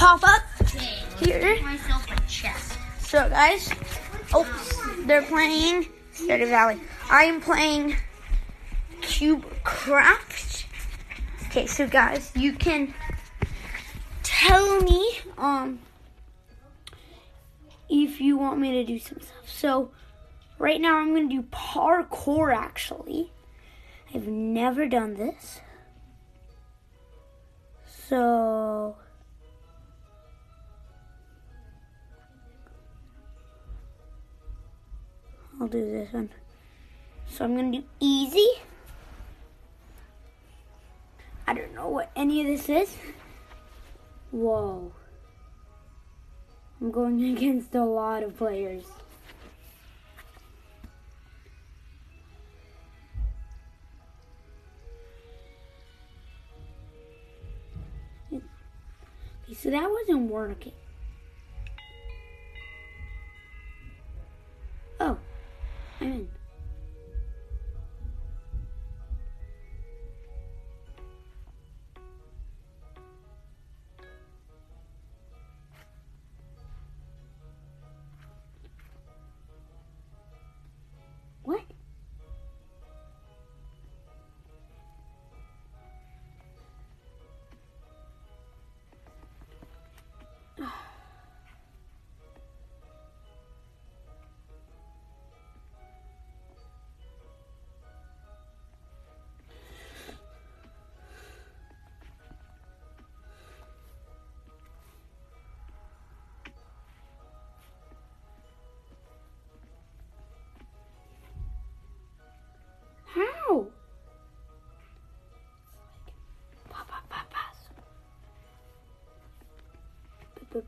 pop up here. Myself a chest. So, guys, oh, they're playing Stardew Valley. I am playing Cube Craft. Okay, so guys, you can tell me um if you want me to do some stuff. So, right now I'm going to do parkour. Actually, I've never done this. So. I'll do this one. So I'm gonna do easy. I don't know what any of this is. Whoa. I'm going against a lot of players. Okay, so that wasn't working. Oh, mm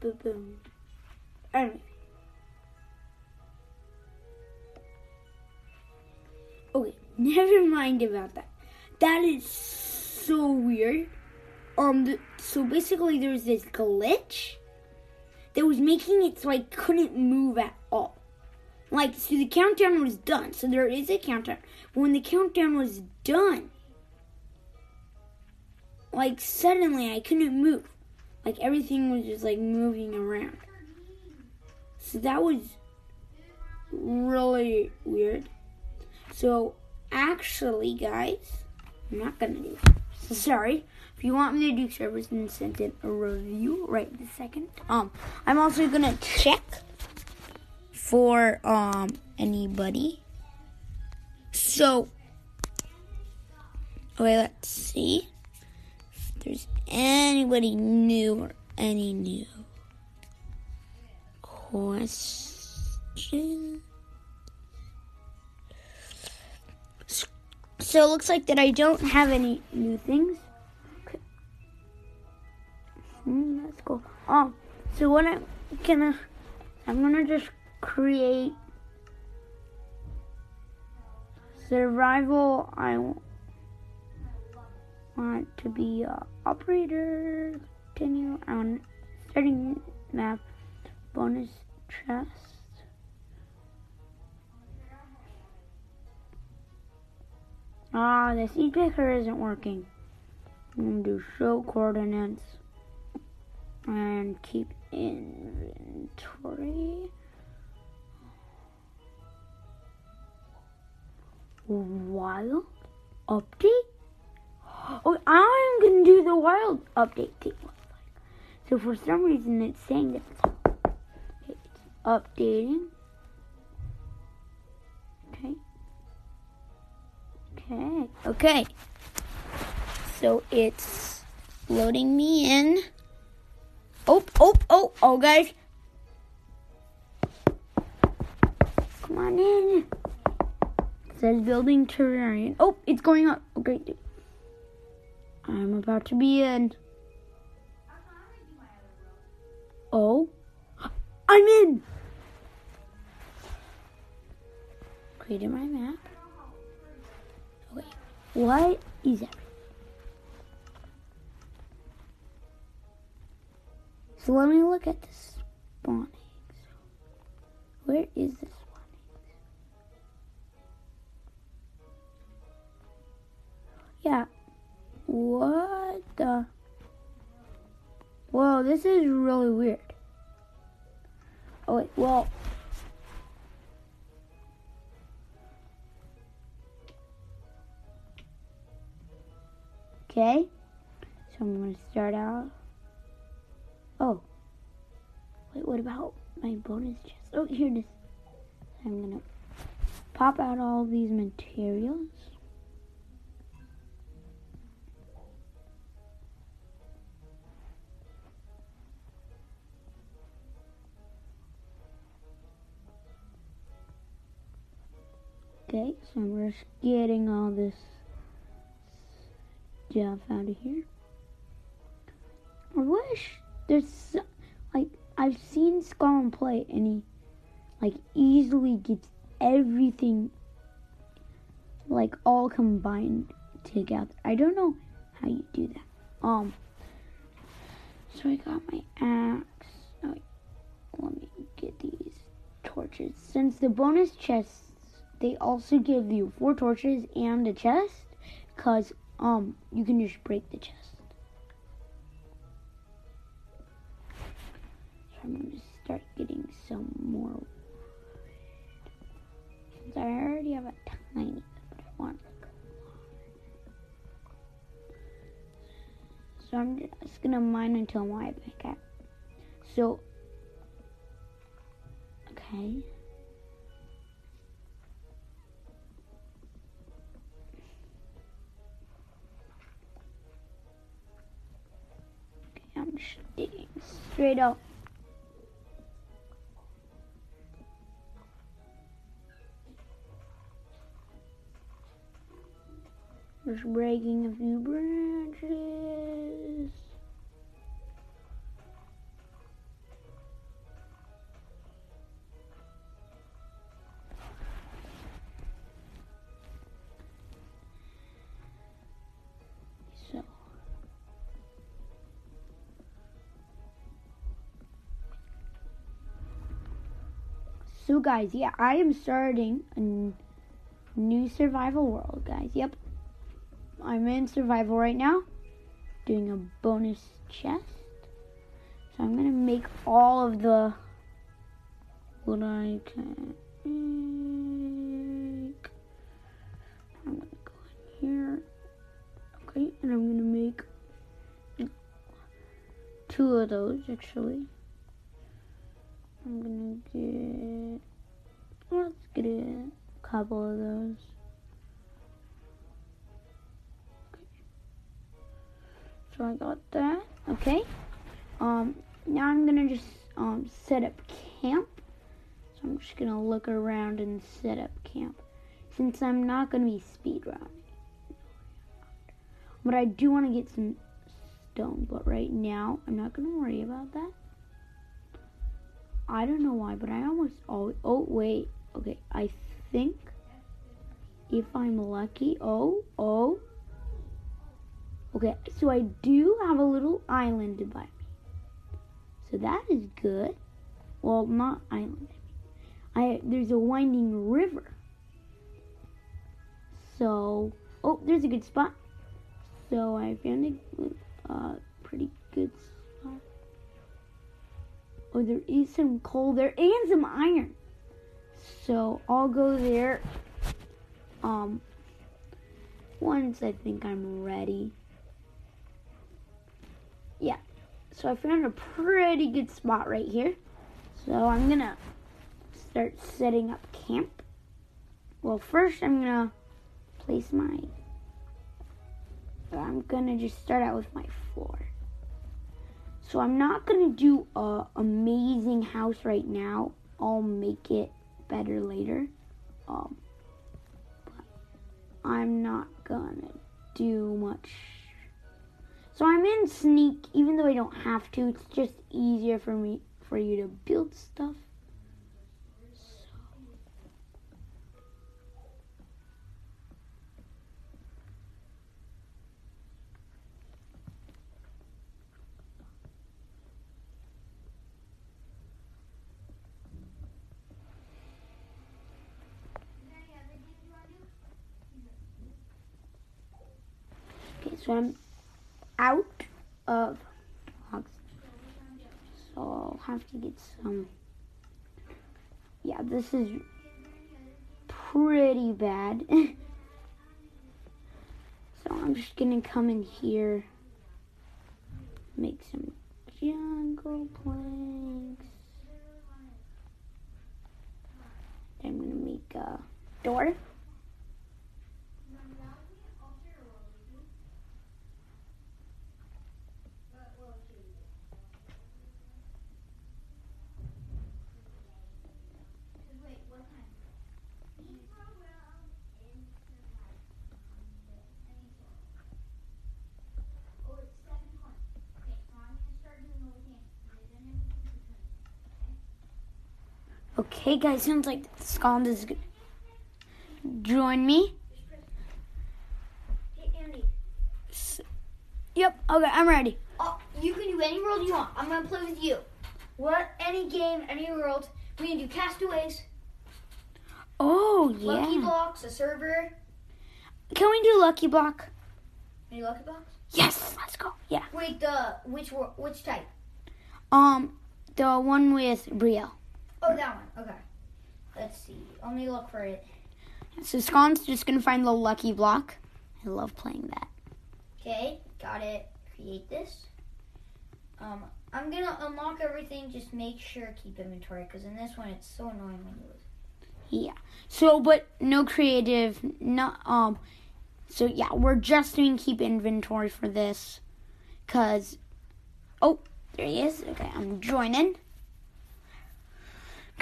Boom, boom, boom. Anyway. Okay, never mind about that. That is so weird. Um, the, so basically, there was this glitch that was making it so I couldn't move at all. Like, so the countdown was done. So there is a countdown. But when the countdown was done, like, suddenly I couldn't move. Like, everything was just, like, moving around. So that was really weird. So, actually, guys, I'm not gonna do sorry. If you want me to do service and send in a review right this second, um, I'm also gonna check for um anybody. So okay, let's see there's anybody new or any new question. So it looks like that I don't have any new things. Okay. Hmm, that's cool. Um, so what I'm gonna, I'm gonna just create survival. I want to be a operator. Continue on starting map. Bonus chest. Ah, the seed picker isn't working. I'm gonna do show coordinates and keep inventory. Wild update? Oh, I'm gonna do the wild update thing. So for some reason it's saying that it's, updating. Okay. Okay. Okay. So it's loading me in. Oh, oh, oh, oh, guys. Come on in. It says building terrarium. Oh, it's going up. Oh, great. I'm about to be in. Oh, I'm in. Created my map. Okay, what is that? So let me look at the spawn eggs. Where is the spawn eggs? Yeah. What the? Whoa, this is really weird. Oh wait, well. Okay, so I'm gonna start out. Oh, wait, what about my bonus chest? Oh, here it is. I'm gonna pop out all these materials. Okay, so we're just getting all this stuff out of here. I wish there's like I've seen Skull play and he like easily gets everything like all combined together. I don't know how you do that. Um so I got my axe. Oh, let me get these torches. Since the bonus chests they also give you four torches and a chest because um you can just break the chest. So i'm to start getting some more since i already have a tiny but i want like so i'm just to mine until my back so okay straight up. Just breaking a few branches. So, guys, yeah, I am starting a n- new survival world, guys. Yep. I'm in survival right now, doing a bonus chest. So, I'm going to make all of the what I can make. I'm going to go in here. Okay, and I'm going to make two of those, actually. I'm gonna get. Let's get a couple of those. Okay. So I got that. Okay. Um. Now I'm gonna just um set up camp. So I'm just gonna look around and set up camp, since I'm not gonna be speedrunning. But I do want to get some stone. But right now, I'm not gonna worry about that. I don't know why, but I almost always. Oh, wait. Okay, I think if I'm lucky. Oh, oh. Okay, so I do have a little island by me. So that is good. Well, not island. I there's a winding river. So, oh, there's a good spot. So I found a uh, pretty good spot. Oh, there is some coal there and some iron. So I'll go there. Um, once I think I'm ready. Yeah. So I found a pretty good spot right here. So I'm gonna start setting up camp. Well, first I'm gonna place my. I'm gonna just start out with my floor. So I'm not gonna do a amazing house right now. I'll make it better later. Um, I'm not gonna do much. So I'm in sneak, even though I don't have to. It's just easier for me for you to build stuff. Okay, so I'm out of logs. So I'll have to get some. Yeah, this is pretty bad. so I'm just gonna come in here, make some jungle planks. I'm gonna make a door. Okay, guys, sounds like Scotland is good. Join me. Hey, Andy. Yep, okay, I'm ready. Oh, you can do any world you want. I'm gonna play with you. What? Any game, any world. We can do castaways, Oh, yeah. lucky blocks, a server. Can we do Lucky Block? Any lucky blocks? Yes, let's go. Yeah. Wait, the which which type? Um, the one with Brielle. Oh, that one. Okay. Let's see. Let me look for it. So Scott's just gonna find the Lucky Block. I love playing that. Okay, got it. Create this. Um, I'm gonna unlock everything. Just make sure keep inventory because in this one it's so annoying when you lose. Yeah. So, but no creative, no, um, so yeah, we're just doing keep inventory for this. Cause, oh, there he is. Okay, I'm joining.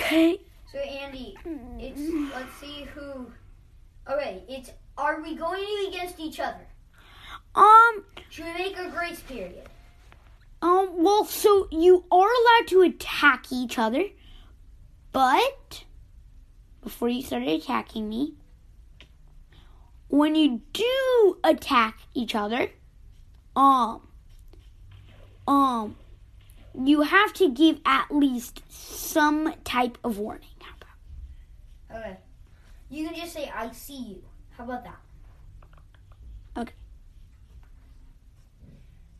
Okay. So Andy, it's let's see who. Okay, it's are we going against each other? Um, Should we make a grace period? um, well, so you are allowed to attack each other, but before you start attacking me, when you do attack each other, um, um, you have to give at least some type of warning. How about? Okay. You can just say I see you. How about that? Okay.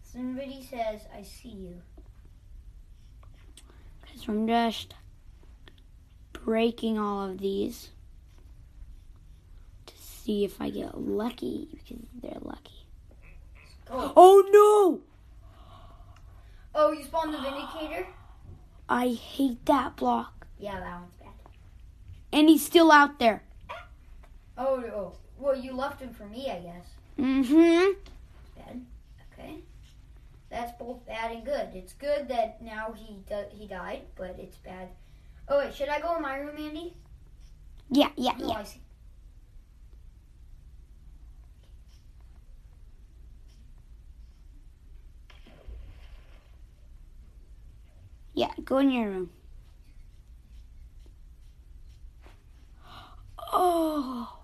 Somebody says I see you. Because I'm just breaking all of these to see if I get lucky because they're lucky. Oh no! Oh, you spawned the vindicator? I hate that block. Yeah, that one's bad. And he's still out there. Oh, oh. Well, you left him for me, I guess. Mm-hmm. Bad. Okay. That's both bad and good. It's good that now he do- he died, but it's bad. Oh wait, should I go in my room, Andy? Yeah, yeah, No, yeah. Yeah, go in your room. Oh.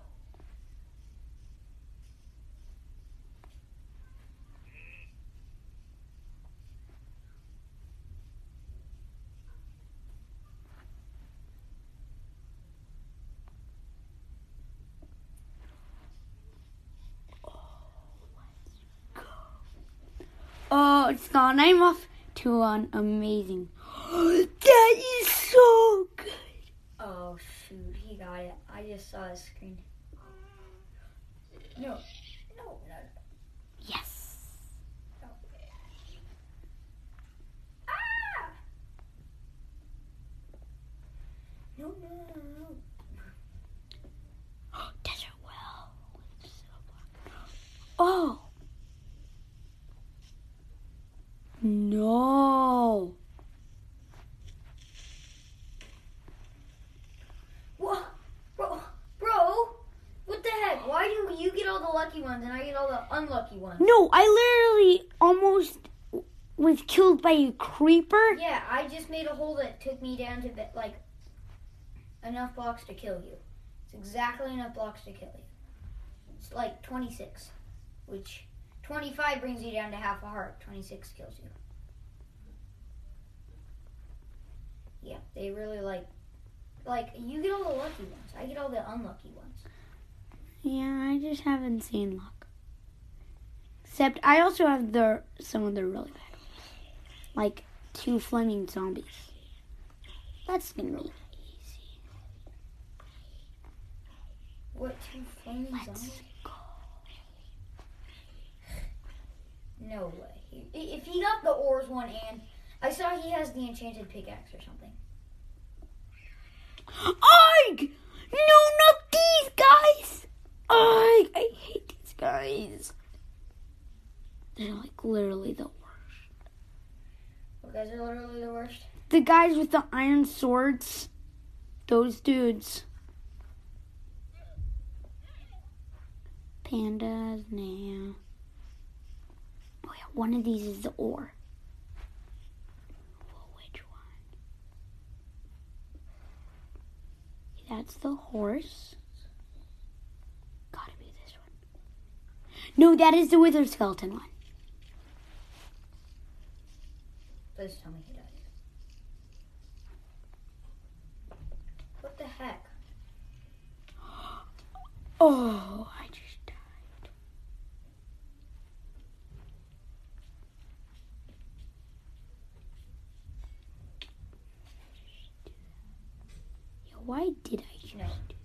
Oh, oh, it's gone. I'm off to an amazing. That is so good. Oh shoot, he got it. I just saw his screen. No, no, no, Yes. no. Ah! No, no, no, no. Desert well. Oh. No. Whoa, bro, bro, what the heck? Why do you get all the lucky ones and I get unlucky ones? No, I literally almost was killed by a creeper. Yeah, I just made a hole that took me down to the, like enough blocks to kill you. It's exactly enough blocks to kill you. It's like 26, which 25 brings you down to half a heart. 26 kills you. Yeah, they really like like you get all the lucky ones. I get all the unlucky ones. Yeah, I just haven't seen luck. Except I also have the some of the really bad ones. Like two flaming zombies. That's gonna be easy. What two flaming Let's zombies? go. No way. If he got the ores one and I saw he has the enchanted pickaxe or something. Ike! No, not these guys! Ike! I hate these guys. They're like literally the worst. You guys are literally the worst. The guys with the iron swords, those dudes. Pandas, now. Oh yeah, one of these is the ore. Well, which one? That's the horse. Gotta be this one. No, that is the wither skeleton one. Please tell me he died. What the heck? Oh, I just died. Yeah, why did I just No. do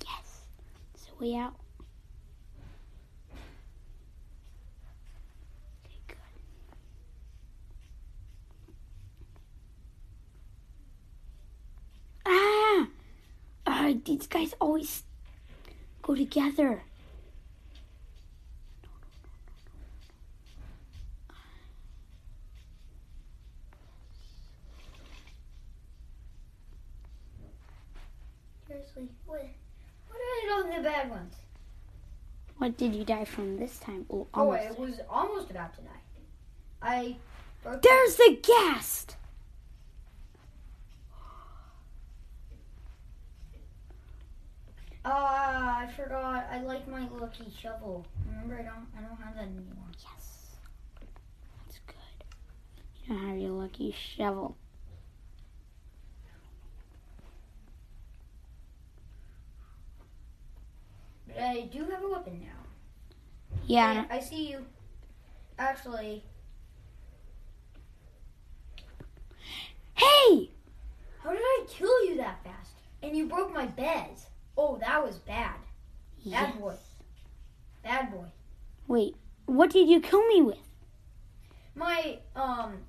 that? Yes. It's a way out. Okay, good. Ah! Ah, these guys always go together. Seriously, what? What are those the bad ones? What did you die from this time? Oh, Oh. I was almost about to die. I. There's the ghast. Ah, I forgot. I like my lucky shovel. Remember, I don't. I don't have that anymore. Yes. That's good. You don't have your lucky shovel. But I do have a weapon now. Yeah. Hey, I see you. Actually, Hey! how did I kill you that fast? And you broke my beds. Oh, that was bad. Bad Yes. boy. Bad boy. Wait, what did you kill me with? My um.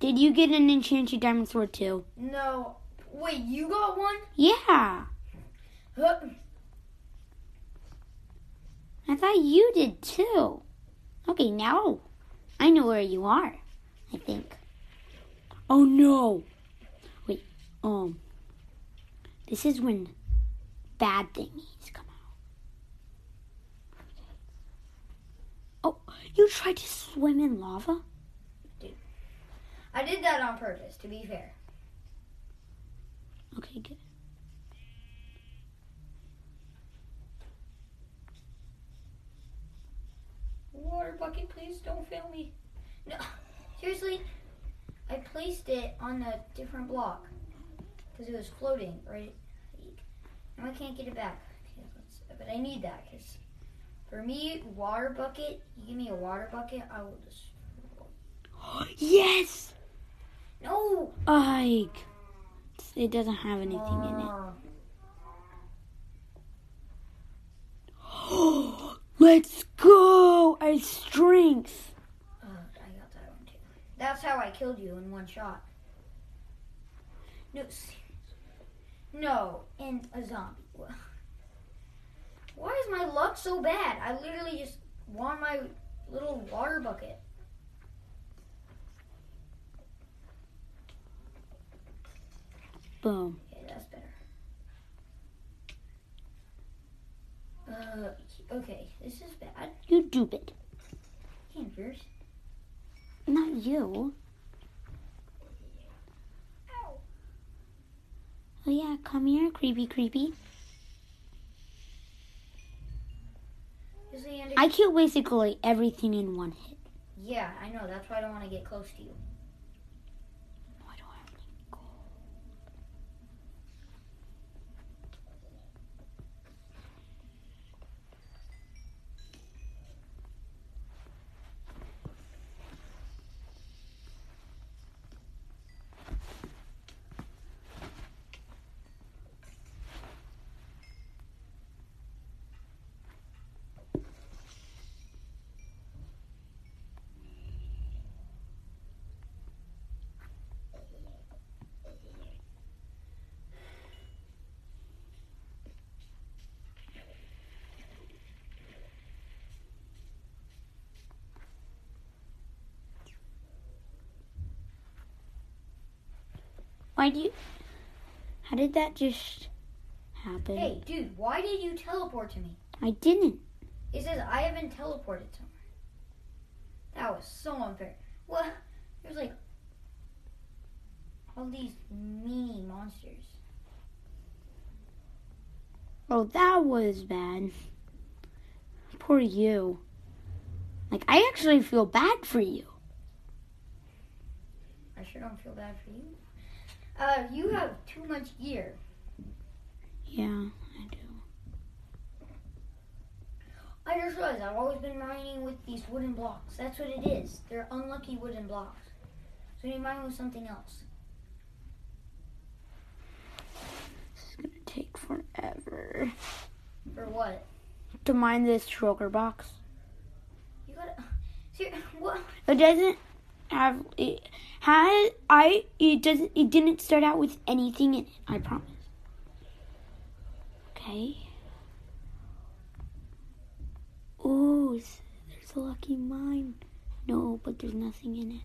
Did you get an enchanted diamond sword too? No. Wait, you got one? Yeah. Huh. I thought you did too. Okay, now I know where you are. I think. Oh no! Wait, um, this is when bad thingies come out. Oh, you tried to swim in lava? I did that on purpose. To be fair. Okay, good. Water bucket, please don't fail me. No, seriously, I placed it on a different block because it was floating, right? Now I can't get it back. But I need that because for me, water bucket. You give me a water bucket, I will just. yes, No. Ike. It doesn't have anything in it. Uh, Let's go! I strength. uh, I got that one too. That's how I killed you in one shot. No, seriously. No, and a zombie. Why is my luck so bad? I literally just won my little water bucket. Boom. Okay, that's better. Uh, okay, this is bad. You stupid. Campers. Not you. Oh yeah, come here, creepy, creepy. Is the end I kill basically everything in one hit. yeah, I know. That's why I don't want to get close to you. Why do you? How did that just happen? Hey, dude, why did you teleport to me? I didn't. It says I have been teleported somewhere. That was so unfair. What? There's like all these meanie monsters. Oh, that was bad. Poor you. Like, I actually feel bad for you. I sure don't feel bad for you. Uh, you have too much gear. Yeah, I do. I just realized I've always been mining with these wooden blocks. That's what it is. They're unlucky wooden blocks. So you mine with something else. This is gonna take forever For what? to mine this shulker box. You gotta. See, what? It doesn't have it had I it doesn't it didn't start out with anything in it, I promise. Okay. Oh, there's a lucky mine. No, but there's nothing in it.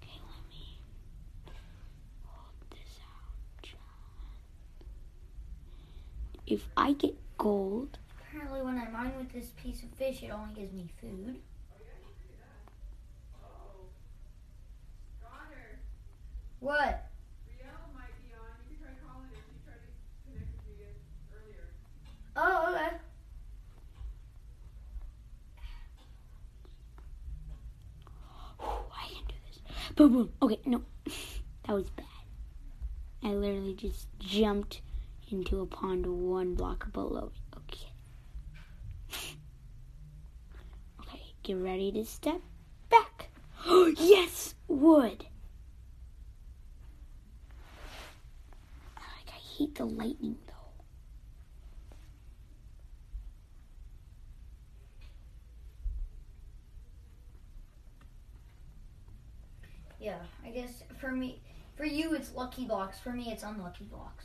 Okay, let me hold this out. If I get gold, Apparently, when I mine with this piece of fish, it only gives me food. What? Oh, okay. I can do this. Boom, boom. Okay, no. that was bad. I literally just jumped into a pond one block below. Okay. Okay, get ready to step back. yes, wood. Like, I hate the lightning though. Yeah, I guess for me, for you it's lucky blocks. For me, it's unlucky blocks.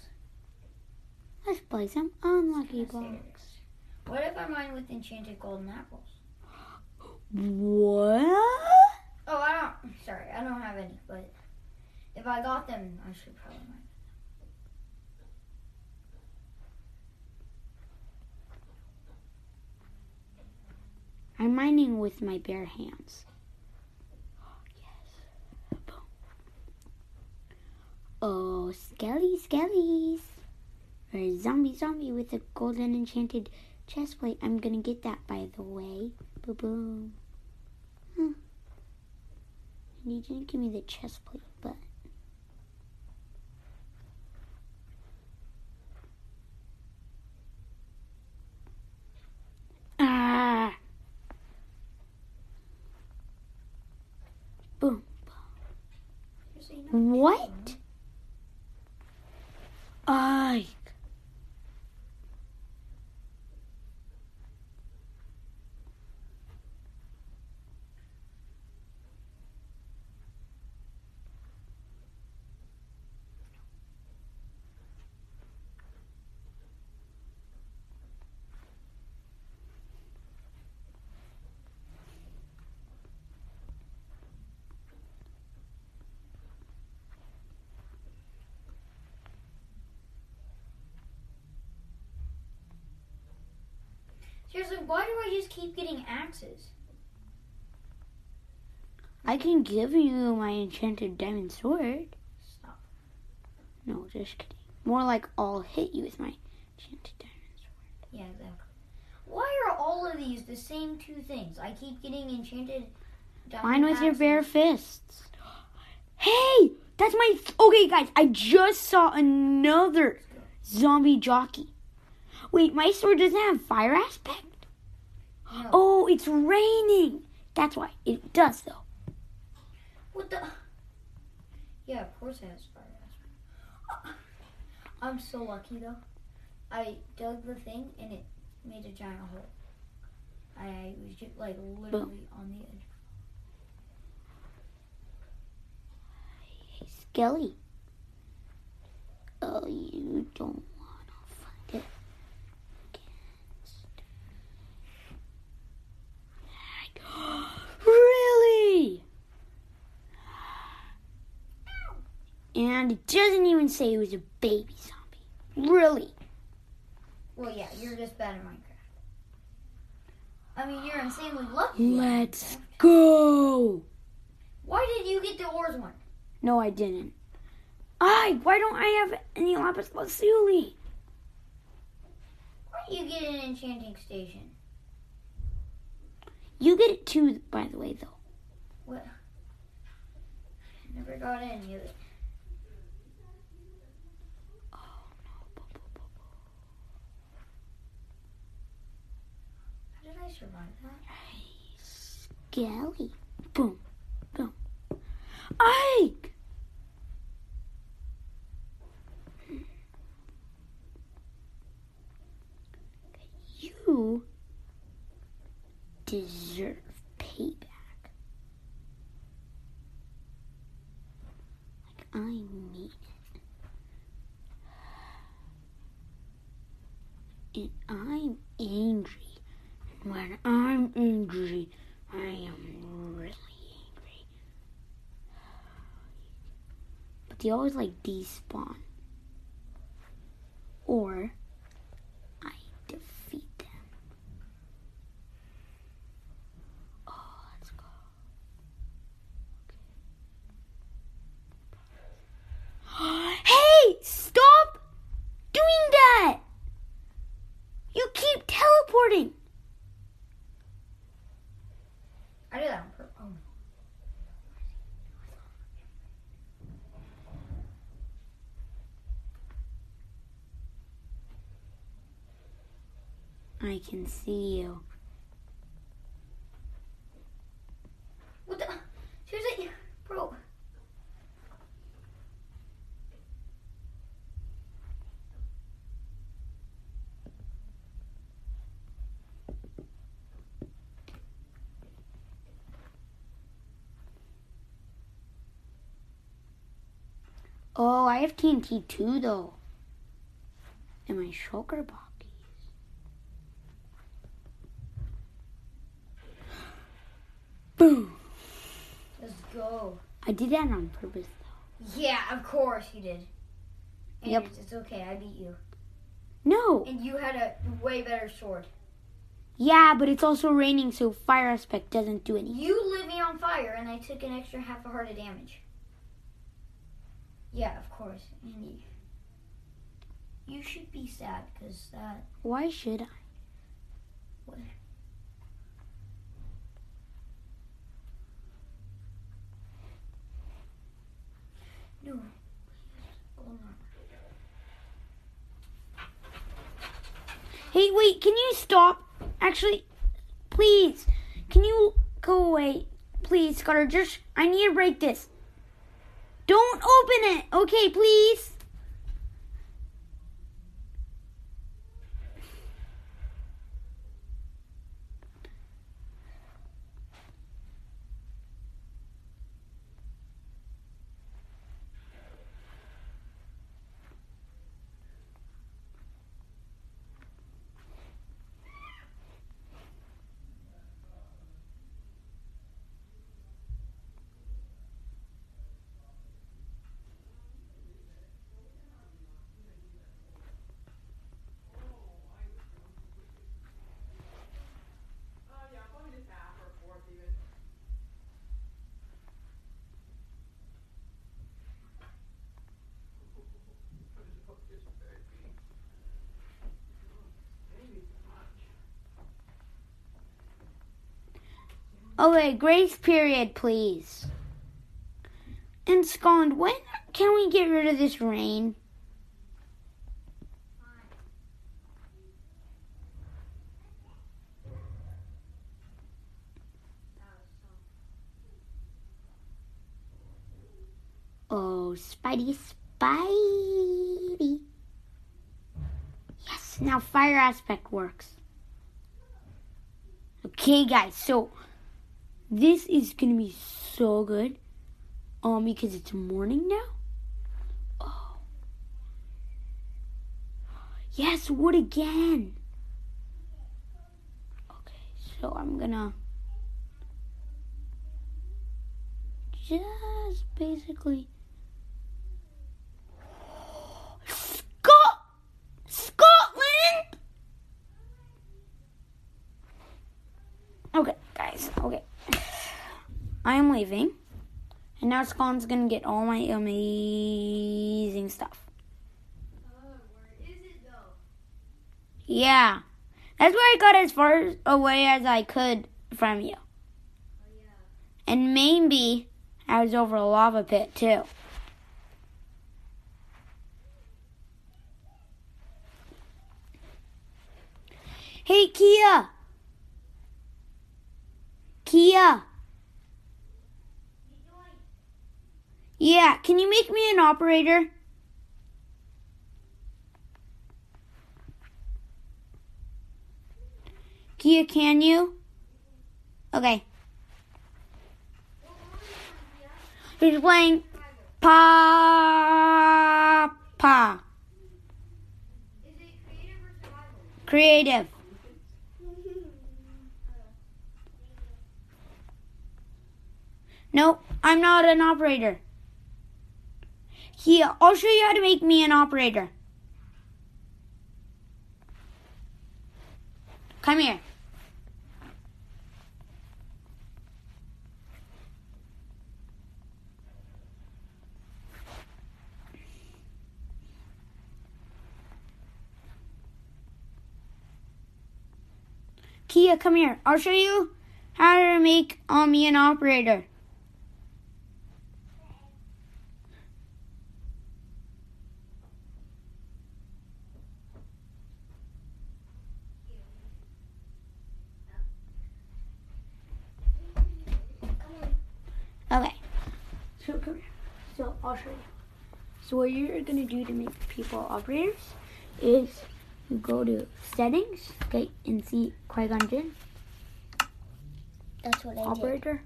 Let's play some unlucky blocks. What if I mine with enchanted golden apples? What? Oh, I don't. Sorry, I don't have any. But if I got them, I should probably mine. I'm mining with my bare hands. Oh, yes. Boom. Oh, skelly skellies. Or zombie zombie with a golden enchanted chest plate. I'm gonna get that by the way. Boom boom. Huh. And you didn't give me the chest plate, but Ah boom. Seriously, no. What? Seriously, why do I just keep getting axes? I can give you my enchanted diamond sword. Stop. No, just kidding. More like I'll hit you with my enchanted diamond sword. Yeah, exactly. Why are all of these the same two things? I keep getting enchanted. diamond Mine with your bare fists. Hey, that's my. Okay, guys, I just saw another zombie jockey. Wait, my sword doesn't have fire aspect? No. Oh, it's raining. That's why. It does, though. What the? Yeah, of course it has fire aspect. I'm so lucky though. I dug the thing and it made a giant hole. I was just like literally on the edge. Hey, Skelly. Oh, you don't want to fight it against. really? And it doesn't even say it was a baby zombie. Really? Well, yeah, you're just bad at Minecraft. I mean, you're insanely lucky. Let's go. Why did you get the ores one? No, I didn't. I. Why don't I have any lapis lazuli? Why did you get an enchanting station? You get it too, by the way, though. What? Never got any of it. Oh no. How did I survive that? Skelly. Boom. Boom. Ike! You deserve payback. Like I mean it. And I'm angry. When I'm angry, I am really angry. But they always like despawn. Or I defeat them. Oh, let's go. Okay. hey! Stop doing that! You keep teleporting! I did that on purpose. Oh. I can see you. What the? Seriously? Bro. Oh, I have TNT too, though. In my shulker bockies. Boom! Let's go. I did that on purpose, though. Yeah, of course you did. And Yep. It's, it's okay. I beat you. No! And you had a way better sword. Yeah, but it's also raining, so fire aspect doesn't do anything. You lit me on fire, and I took an extra half a heart of damage. Yeah, of course. And you, you should be sad because that. Why should I? What? No. Hey, wait, can you stop? Actually, please, can you go away? Please, Scudder, just, I need to break this. Don't open it, okay, please? Oh, okay, grace period, please. In Scotland, when can we get rid of this rain? Oh, Spidey, Spidey. Yes, now fire aspect works. Okay, guys, so this is gonna be so good. Um, because it's morning now. Oh. Yes, wood again. Okay, so I'm gonna just basically leaving. And now Scott's gonna get all my amazing stuff. Where is it though? Yeah. That's where I got as far away as I could from you. Oh yeah. And maybe I was over a lava pit too. Hey, Kia. Kia. Yeah, can you make me an operator? Kia, can you? Okay. He's playing Pa Pa. Creative. Nope, I'm not an operator. Here, I'll show you how to make me an operator. Come here. Kia, come here. I'll show you how to make um, me an operator. Okay. So come here. So I'll show you. So what you're gonna do to make people operators is you go to settings, okay, and see Qui-Gon Jinn, That's what I did. operator.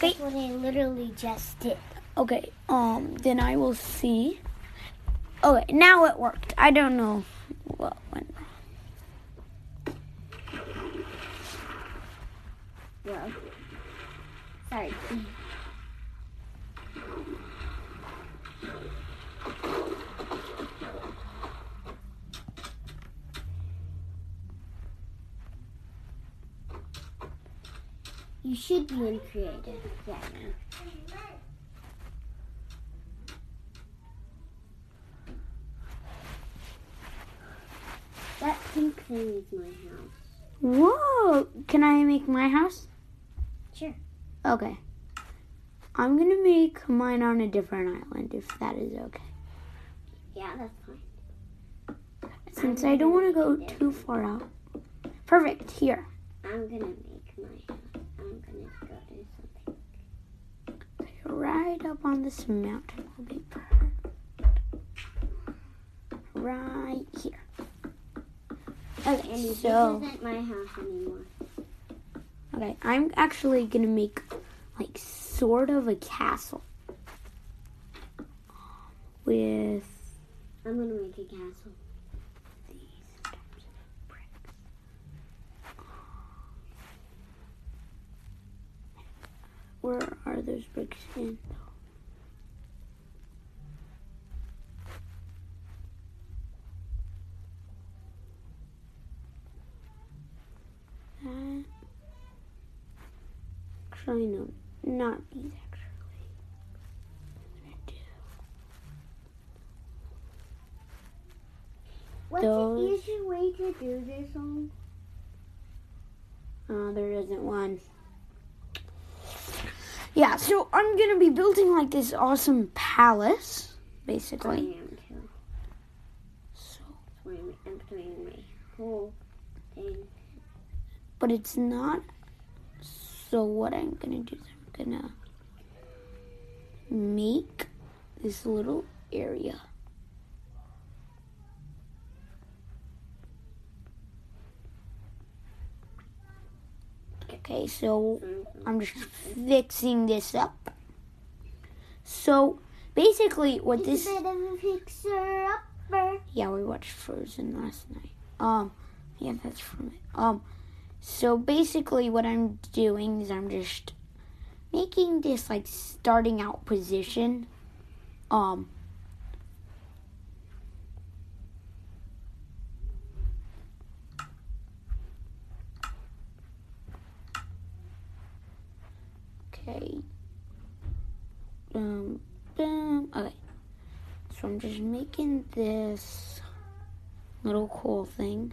That's what I literally just did. Okay, um, then I will see. Okay, now it worked. I don't know what went wrong. Well, sorry. You should be in creative. Yeah. That pink thing is my house. Whoa! Can I make my house? Sure. Okay. I'm gonna make mine on a different island if that is okay. Yeah, that's fine. Since I don't want to go too far out. Perfect. Here. I'm gonna Right up on this mountain will be perfect. Right here. Okay, And so this isn't my house anymore. okay, I'm actually gonna make like sort of a castle with I'm gonna make a castle. these types of bricks. Where are those bricks in? That. Actually, no, not these. Actually, I'm gonna do What's Those- the easy way to do this on? Uh, there isn't one. Yeah, so I'm gonna be building like this awesome palace, I basically. am too. So, That's I'm emptying my whole thing. but it's not. So what I'm gonna do is I'm gonna make this little area. Okay, so I'm just fixing this up. So basically, what this It's a bit of a fixer upper. yeah, we watched Frozen last night. Um, yeah, that's from it. Um, so basically, what I'm doing is I'm just making this like starting out position. Um. Okay. Um. Okay. So I'm just making this little cool thing.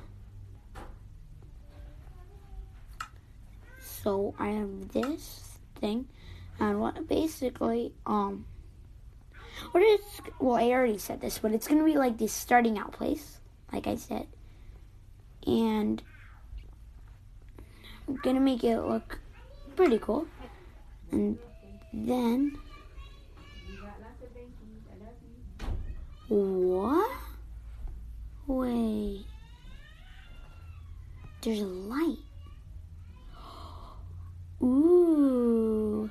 So I have this thing, and what basically, um, what is, well, I already said this, but it's gonna be like this starting out place, like I said. And I'm gonna make it look pretty cool. And then, what? Wait. There's a light. Ooh.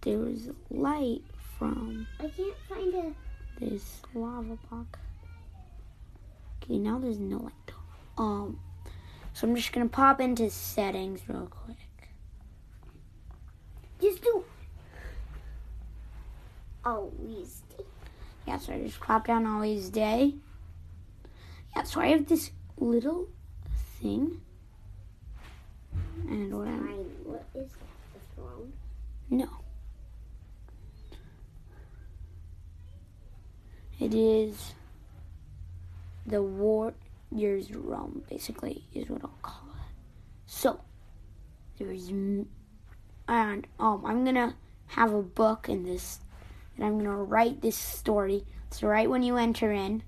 There was light from I can't find a. this lava block. Okay, now there's no light though. Um, so I'm just gonna pop into settings real quick. Just do. Always. Day. Yeah, so I just pop down always day. Yeah, so I have this little thing. And what I'm What is that? The throne? No. It is the warrior's realm, basically, is what I'll call it. So, there's. And, um, I'm gonna have a book in this, and I'm gonna write this story. So, right when you enter in,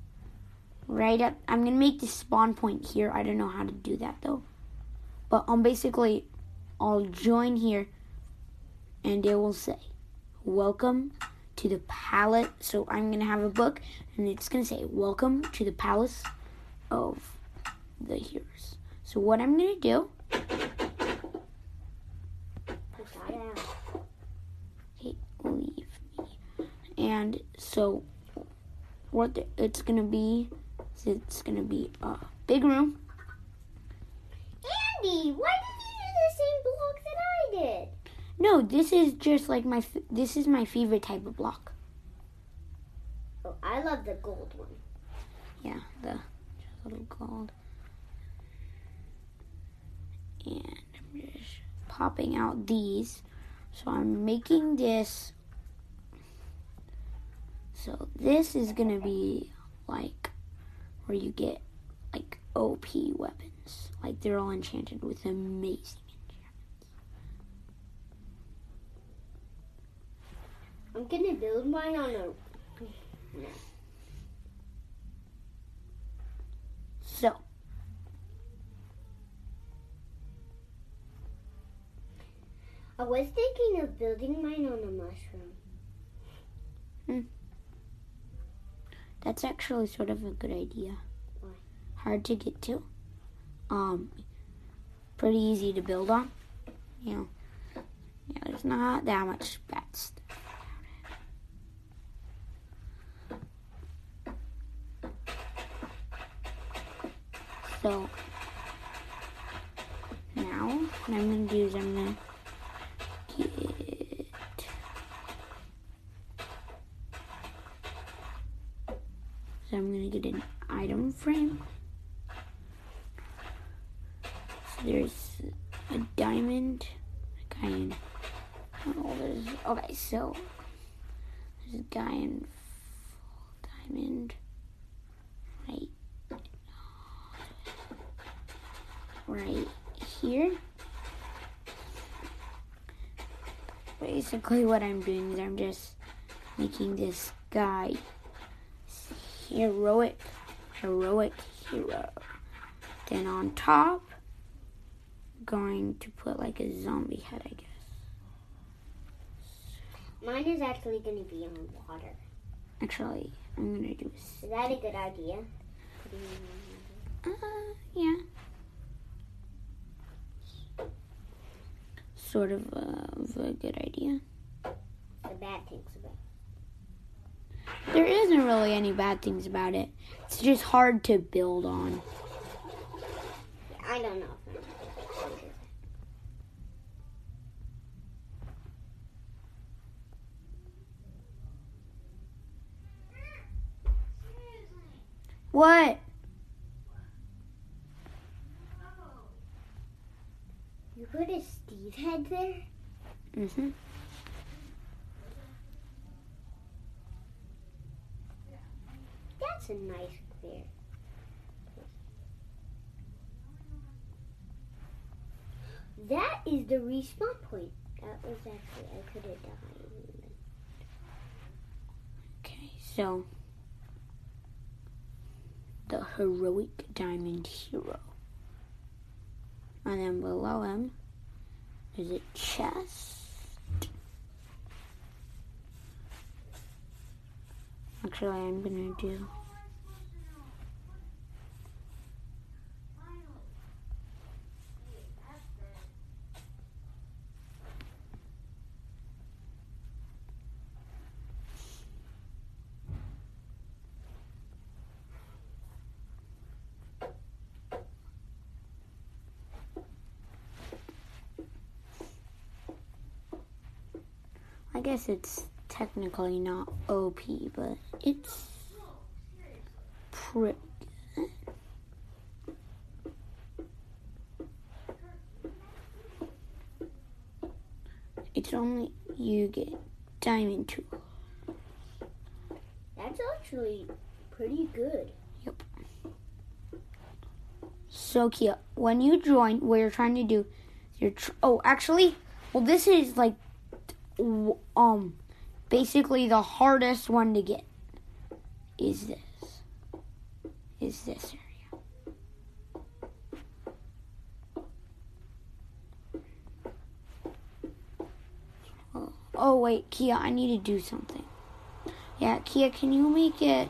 right up, I'm gonna make the spawn point here. I don't know how to do that though. But, um, basically, I'll join here and it will say, Welcome to the palace. So I'm to have a book and it's to say, Welcome to the palace of the heroes. So what I'm to do, Put that out. okay, leave me. And so what the, it's to be, it's to be a big room. Andy, why did you do the same block that I did? No, this is just like my, this is my favorite type of block. Oh, I love the gold one. Yeah, the little gold. And I'm just popping out these. So I'm making this. So this is gonna be like where you get like OP weapons. Like they're all enchanted with amazing enchantments. I'm gonna build mine on a. So I was thinking of building mine on a mushroom. Hmm. that's actually sort of a good idea. Why? Hard to get to. Um, pretty easy to build on. You know, yeah, there's not that much bad stuff. So now what I'm gonna do is I'm gonna get so I'm gonna get an item frame. So there's a diamond, a guy in oh there's okay, so there's a guy in full diamond right right here. Basically, what I'm doing is I'm just making this guy heroic, heroic hero. Then on top, going to put like a zombie head, I guess. Mine is actually gonna be on water. Actually, I'm gonna do this. Is that a good idea? Putting it on water? Uh, yeah. Sort of, uh, of a good idea. The bad things about it. There isn't really any bad things about it. It's just hard to build on. I don't know if I'm. What? You could have diamond there? Mm-hmm. That's a nice clear. That is the respawn point. That was actually I could have died. Okay, so the heroic diamond hero. And then below him is it chest. Actually, I'm gonna do. I guess it's technically not OP, but it's pretty good. It's only you get diamond tool. That's actually pretty good. Yep. So Kia, when you join, what you're trying to do, you're tr- oh actually, well this is like um basically the hardest one to get is this is this area. Oh, oh wait, Kia, I need to do something. Yeah, Kia, can you make it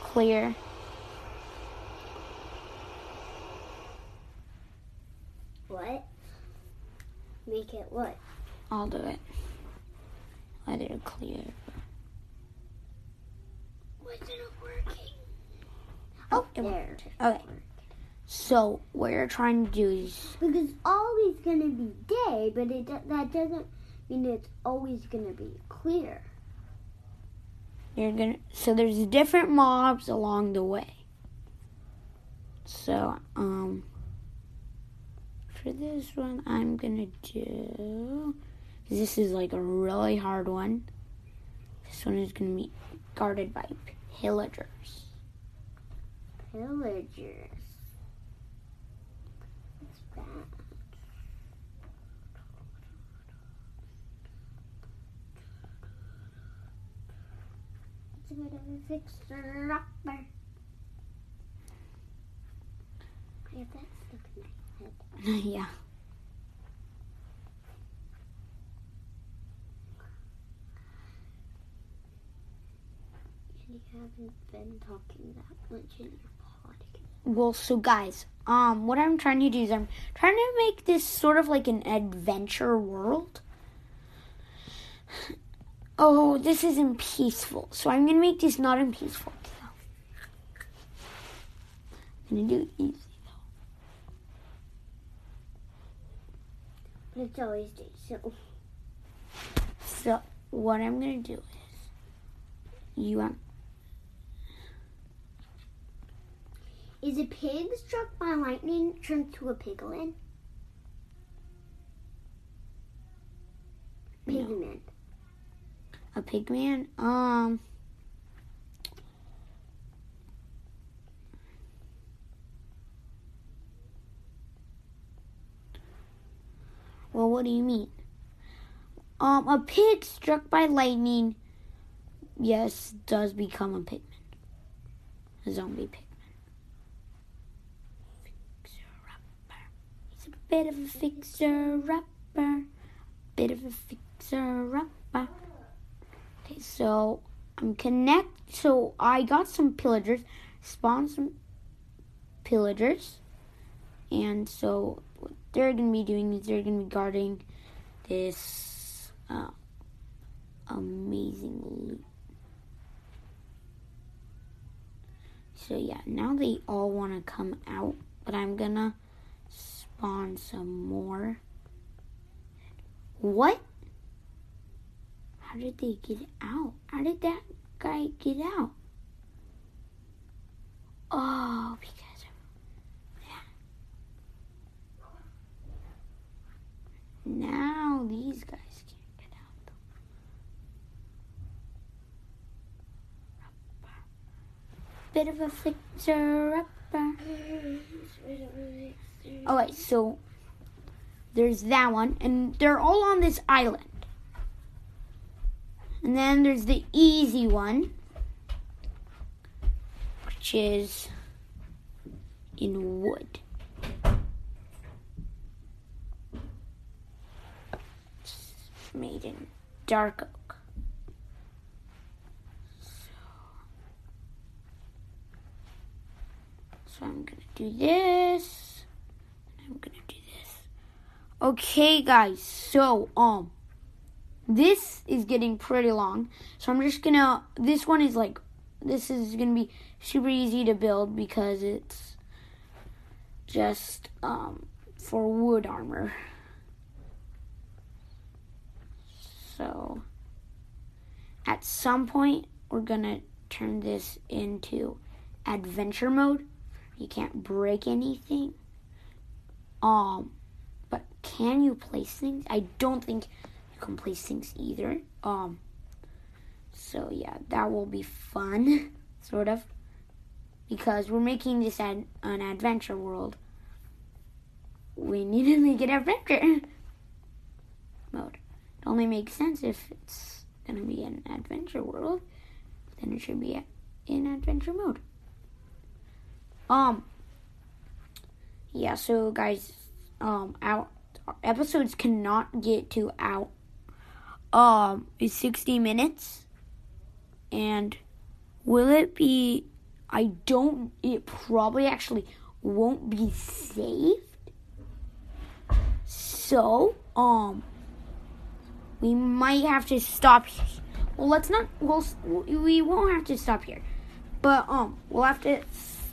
clear? What? Make it what? I'll do it. Let it clear. Wasn't it working? Oh, it there. worked. Okay. So what you're trying to do is Because always gonna be day, but it that doesn't mean it's always gonna be clear. you're gonna so there's different mobs along the way. So um for this one I'm gonna do this is like a really hard one. This one is gonna be guarded by pillagers. Pillagers. What's that? It's a bit of a fixer upper. I have that stuck in my head. yeah. You haven't been talking that much in your podcast. Well, so guys, um, what I'm trying to do is I'm trying to make this sort of like an adventure world. Oh, this isn't peaceful, so I'm gonna make this not in peaceful. I'm gonna do it easy. Though. But it's always day, so So what I'm gonna do is you um Is a pig struck by lightning turned to a piglin? No. Pigman. a pigman? Um. Well, what do you mean? Um, a pig struck by lightning, yes, does become a pigman. A zombie pigman. Fixer-upper. He's a bit of a fixer-upper. Bit of a fixer-upper. Okay, so I'm connect. So I got some pillagers, spawned some pillagers, and so what they're gonna be doing is they're gonna be guarding this uh, amazing loot. So yeah, now they all want to come out, but I'm gonna spawn some more. What? How did they get out? How did that guy get out? Oh, because of Now these guys can't get out. Bit of a fixer Okay, so there's that one, and they're all on this island. And then there's the easy one, which is in wood. It's made in dark oak. So, so I'm gonna do this. and I'm gonna do this. Okay, guys. So, um, this is getting pretty long. So I'm just gonna. This one is like. This is gonna be super easy to build because it's just um, for wood armor. So at some point, we're gonna turn this into adventure mode. You can't break anything. Um, but can you place things? I don't think you can place things either. Um, so yeah, that will be fun, sort of, because we're making this an, an adventure world. We need to make it adventure mode. It only makes sense if it's gonna be an adventure world. Then it should be in adventure mode. Um. Yeah. So guys, um, out episodes cannot get to out. Um, is sixty minutes, and will it be? I don't. It probably actually won't be saved. So, um, we might have to stop. Well, let's not. We'll. We won't have to stop here, but um, we'll have to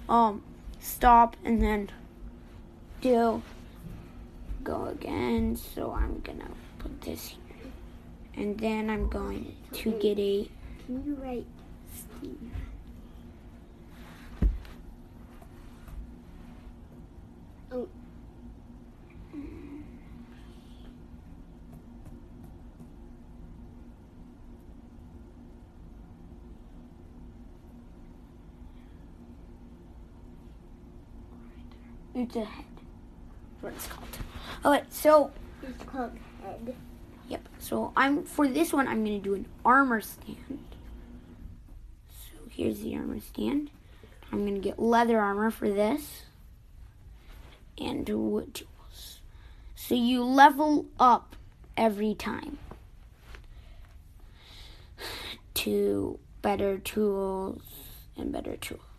um stop and then do go again. So I'm gonna put this here, and then I'm going to get a. Can you write Steve? Oh. It's a head. What it's called. Okay, so It's called head. Yep. So I'm for this one I'm gonna do an armor stand. So here's the armor stand. I'm gonna get leather armor for this. And wood tools. So you level up every time. To better tools and better tools.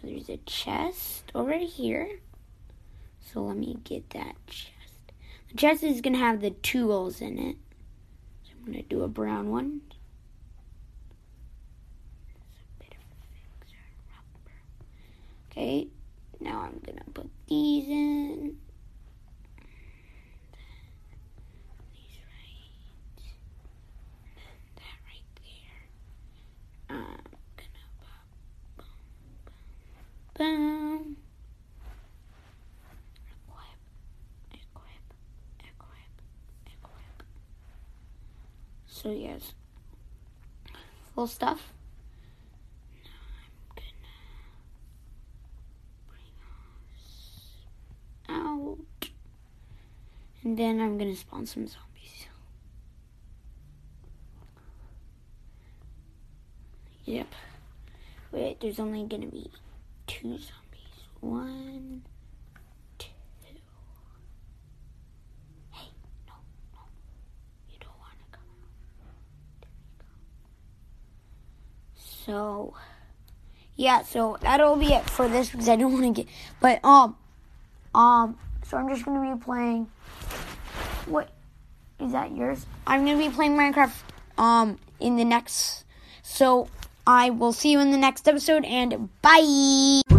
So there's a chest over here. So let me get that chest. The chest is going to have the tools in it. So I'm going to do a brown one. Okay, now I'm going to put these in. These right. That right there. I'm gonna pop. Equip, equip, equip, equip. So yes, full stuff. Out, and then I'm gonna spawn some zombies. Yep. Wait, there's only gonna be two zombies. One, two. Hey, no, no. You don't want to come out. There you go. So, yeah, so that'll be it for this because I don't want to get. But, um, um, so I'm just going to be playing. What? Is that yours? I'm going to be playing Minecraft, um, in the next. So, I will see you in the next episode and bye!